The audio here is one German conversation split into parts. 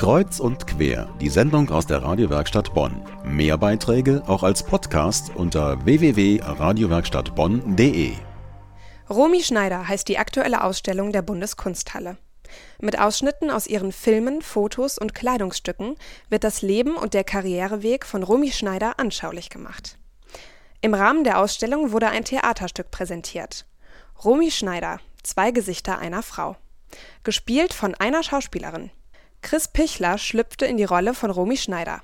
Kreuz und quer, die Sendung aus der Radiowerkstatt Bonn. Mehr Beiträge auch als Podcast unter www.radiowerkstattbonn.de. Romy Schneider heißt die aktuelle Ausstellung der Bundeskunsthalle. Mit Ausschnitten aus ihren Filmen, Fotos und Kleidungsstücken wird das Leben und der Karriereweg von Romy Schneider anschaulich gemacht. Im Rahmen der Ausstellung wurde ein Theaterstück präsentiert. Romy Schneider, zwei Gesichter einer Frau. Gespielt von einer Schauspielerin. Chris Pichler schlüpfte in die Rolle von Romy Schneider.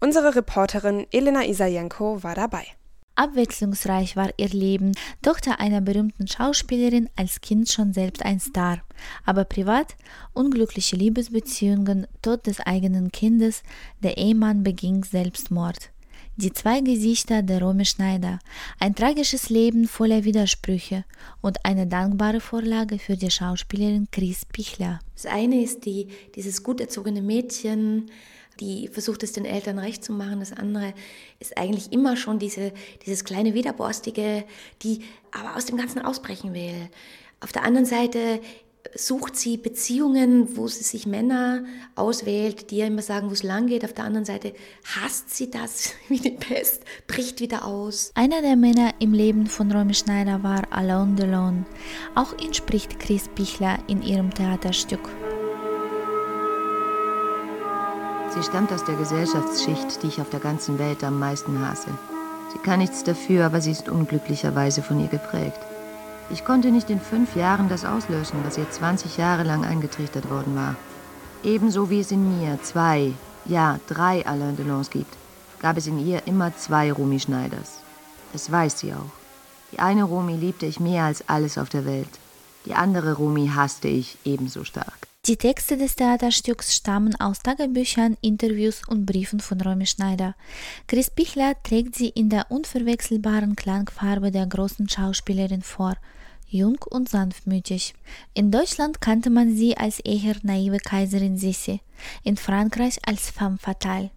Unsere Reporterin Elena Isajenko war dabei. Abwechslungsreich war ihr Leben, Tochter einer berühmten Schauspielerin, als Kind schon selbst ein Star. Aber privat unglückliche Liebesbeziehungen, Tod des eigenen Kindes, der Ehemann beging Selbstmord. Die zwei Gesichter der Romy Schneider, ein tragisches Leben voller Widersprüche und eine dankbare Vorlage für die Schauspielerin Chris Pichler. Das eine ist die, dieses gut erzogene Mädchen, die versucht es den Eltern recht zu machen. Das andere ist eigentlich immer schon diese, dieses kleine Widerborstige, die aber aus dem Ganzen ausbrechen will. Auf der anderen Seite sucht sie Beziehungen, wo sie sich Männer auswählt, die ja immer sagen, wo es lang geht. Auf der anderen Seite hasst sie das wie die Pest, bricht wieder aus. Einer der Männer im Leben von Romy Schneider war Alain Delon. Auch ihn spricht Chris Pichler in ihrem Theaterstück. Sie stammt aus der Gesellschaftsschicht, die ich auf der ganzen Welt am meisten hasse. Sie kann nichts dafür, aber sie ist unglücklicherweise von ihr geprägt. Ich konnte nicht in fünf Jahren das auslöschen, was ihr 20 Jahre lang eingetrichtert worden war. Ebenso wie es in mir zwei, ja drei Alain Delons gibt, gab es in ihr immer zwei Romy Schneiders. Das weiß sie auch. Die eine Romy liebte ich mehr als alles auf der Welt. Die andere Romy hasste ich ebenso stark. Die Texte des Theaterstücks stammen aus Tagebüchern, Interviews und Briefen von Romy Schneider. Chris Pichler trägt sie in der unverwechselbaren Klangfarbe der großen Schauspielerin vor. Jung und sanftmütig. In Deutschland kannte man sie als eher naive Kaiserin Sissi, in Frankreich als femme fatale.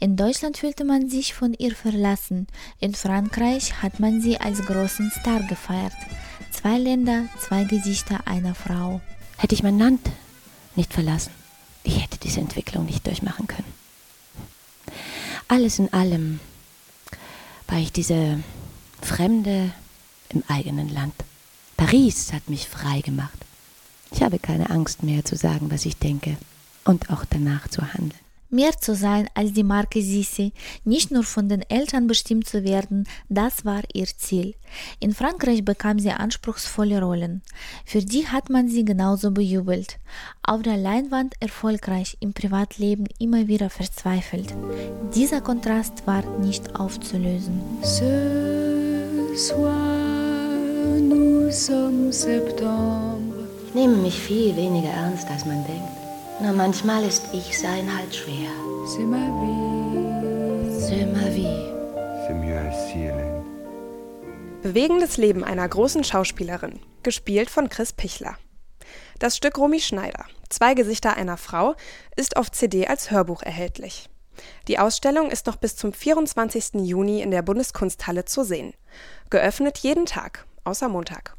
In Deutschland fühlte man sich von ihr verlassen, in Frankreich hat man sie als großen Star gefeiert. Zwei Länder, zwei Gesichter einer Frau. Hätte ich mein Land nicht verlassen. Ich hätte diese Entwicklung nicht durchmachen können. Alles in allem war ich diese Fremde im eigenen Land. Paris hat mich frei gemacht. Ich habe keine Angst mehr zu sagen, was ich denke und auch danach zu handeln. Mehr zu sein als die Marke Sissi, nicht nur von den Eltern bestimmt zu werden, das war ihr Ziel. In Frankreich bekam sie anspruchsvolle Rollen. Für die hat man sie genauso bejubelt. Auf der Leinwand erfolgreich, im Privatleben immer wieder verzweifelt. Dieser Kontrast war nicht aufzulösen. Ce soir, nous sommes septembre. Ich nehme mich viel weniger ernst, als man denkt. Na, manchmal ist Ich-Sein halt schwer. C'est ma vie. C'est ma vie. C'est mieux. Bewegendes Leben einer großen Schauspielerin, gespielt von Chris Pichler. Das Stück Romy Schneider, Zwei Gesichter einer Frau, ist auf CD als Hörbuch erhältlich. Die Ausstellung ist noch bis zum 24. Juni in der Bundeskunsthalle zu sehen. Geöffnet jeden Tag, außer Montag.